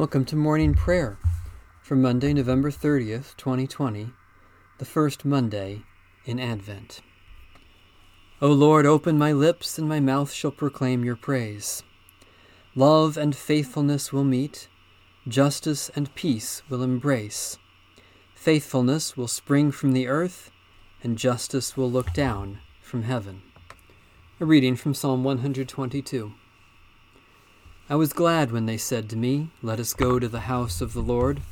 Welcome to morning prayer for Monday, November 30th, 2020, the first Monday in Advent. O Lord, open my lips, and my mouth shall proclaim your praise. Love and faithfulness will meet, justice and peace will embrace. Faithfulness will spring from the earth, and justice will look down from heaven. A reading from Psalm 122. I was glad when they said to me, Let us go to the house of the Lord.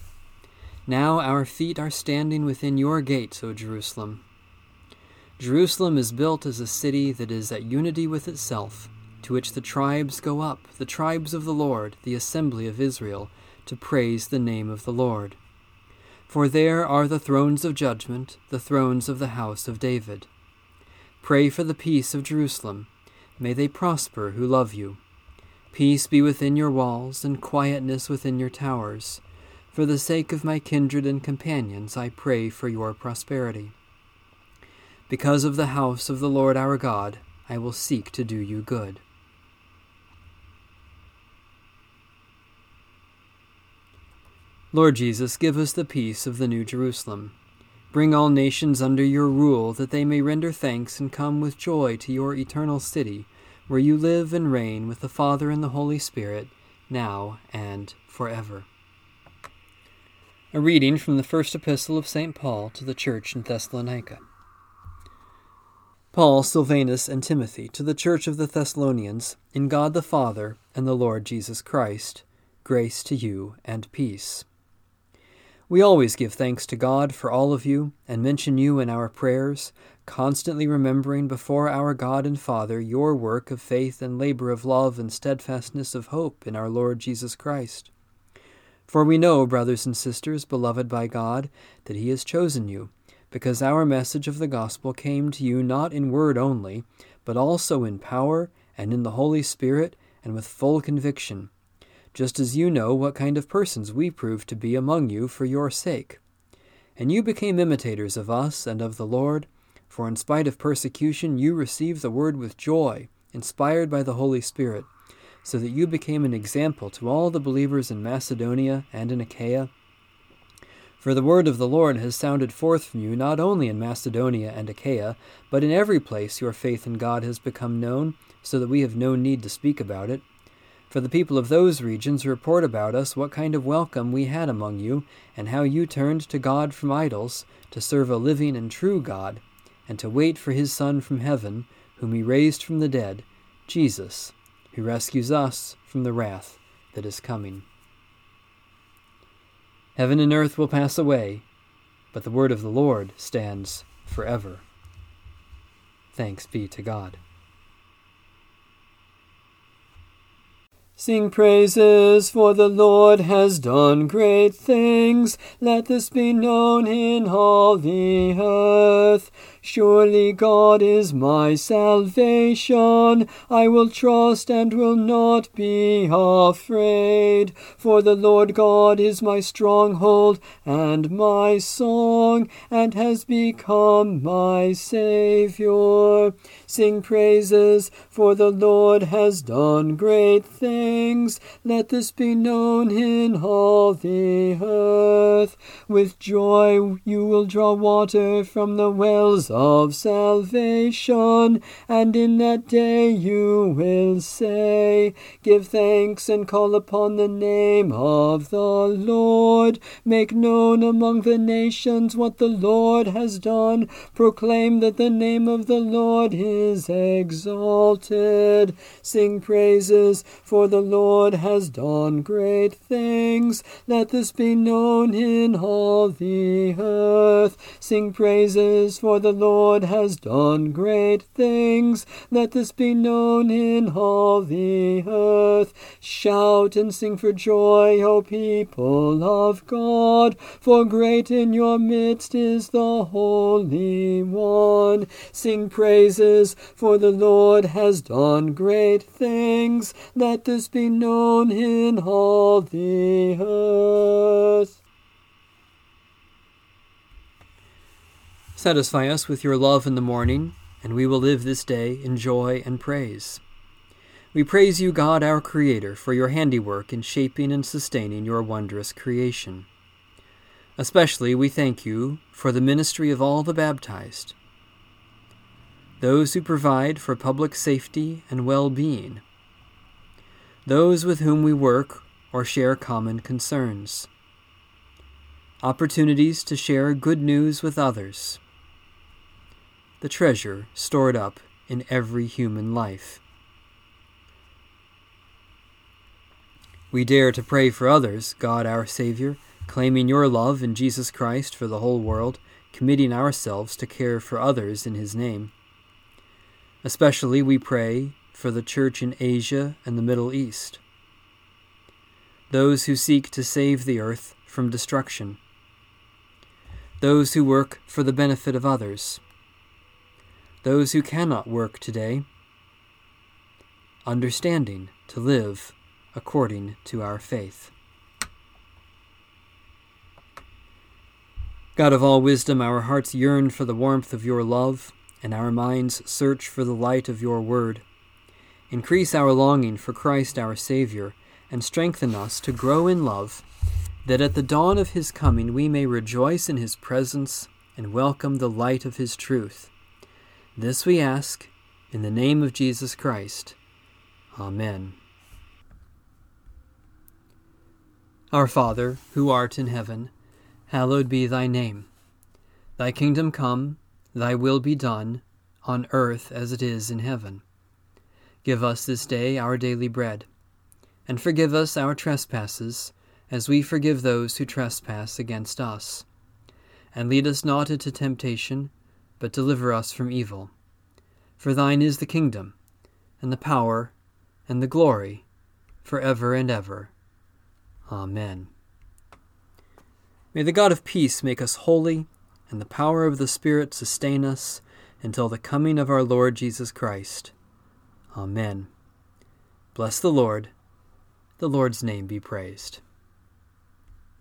Now our feet are standing within your gates, O Jerusalem. Jerusalem is built as a city that is at unity with itself, to which the tribes go up, the tribes of the Lord, the assembly of Israel, to praise the name of the Lord. For there are the thrones of judgment, the thrones of the house of David. Pray for the peace of Jerusalem. May they prosper who love you. Peace be within your walls, and quietness within your towers. For the sake of my kindred and companions, I pray for your prosperity. Because of the house of the Lord our God, I will seek to do you good. Lord Jesus, give us the peace of the New Jerusalem. Bring all nations under your rule, that they may render thanks and come with joy to your eternal city where you live and reign with the Father and the Holy Spirit, now and forever. A reading from the first epistle of St. Paul to the church in Thessalonica. Paul, Silvanus, and Timothy, to the church of the Thessalonians, in God the Father and the Lord Jesus Christ, grace to you and peace. We always give thanks to God for all of you and mention you in our prayers constantly remembering before our God and Father your work of faith and labor of love and steadfastness of hope in our Lord Jesus Christ. For we know, brothers and sisters, beloved by God, that He has chosen you, because our message of the gospel came to you not in word only, but also in power and in the Holy Spirit and with full conviction, just as you know what kind of persons we proved to be among you for your sake. And you became imitators of us and of the Lord for in spite of persecution, you received the word with joy, inspired by the Holy Spirit, so that you became an example to all the believers in Macedonia and in Achaia. For the word of the Lord has sounded forth from you not only in Macedonia and Achaia, but in every place your faith in God has become known, so that we have no need to speak about it. For the people of those regions report about us what kind of welcome we had among you, and how you turned to God from idols, to serve a living and true God and to wait for his Son from heaven, whom he raised from the dead, Jesus, who rescues us from the wrath that is coming. Heaven and earth will pass away, but the word of the Lord stands forever. Thanks be to God. Sing praises, for the Lord has done great things. Let this be known in all the earth. Surely God is my salvation. I will trust and will not be afraid. For the Lord God is my stronghold and my song, and has become my Saviour. Sing praises, for the Lord has done great things. Let this be known in all the earth. With joy you will draw water from the wells of salvation, and in that day you will say, Give thanks and call upon the name of the Lord. Make known among the nations what the Lord has done. Proclaim that the name of the Lord is exalted. Sing praises, for the Lord has done great things. Let this be known in all the earth. Sing praises, for the Lord Lord has done great things. Let this be known in all the earth. Shout and sing for joy, O people of God, for great in your midst is the Holy One. Sing praises, for the Lord has done great things. Let this be known in all the earth. Satisfy us with your love in the morning, and we will live this day in joy and praise. We praise you, God, our Creator, for your handiwork in shaping and sustaining your wondrous creation. Especially we thank you for the ministry of all the baptized, those who provide for public safety and well being, those with whom we work or share common concerns, opportunities to share good news with others, the treasure stored up in every human life. We dare to pray for others, God our Savior, claiming your love in Jesus Christ for the whole world, committing ourselves to care for others in His name. Especially we pray for the Church in Asia and the Middle East, those who seek to save the earth from destruction, those who work for the benefit of others, those who cannot work today, understanding to live according to our faith. God of all wisdom, our hearts yearn for the warmth of your love, and our minds search for the light of your word. Increase our longing for Christ our Savior, and strengthen us to grow in love, that at the dawn of his coming we may rejoice in his presence and welcome the light of his truth. This we ask in the name of Jesus Christ. Amen. Our Father, who art in heaven, hallowed be thy name. Thy kingdom come, thy will be done, on earth as it is in heaven. Give us this day our daily bread, and forgive us our trespasses, as we forgive those who trespass against us. And lead us not into temptation, but deliver us from evil. For thine is the kingdom, and the power, and the glory, for ever and ever. Amen. May the God of peace make us holy, and the power of the Spirit sustain us until the coming of our Lord Jesus Christ. Amen. Bless the Lord. The Lord's name be praised.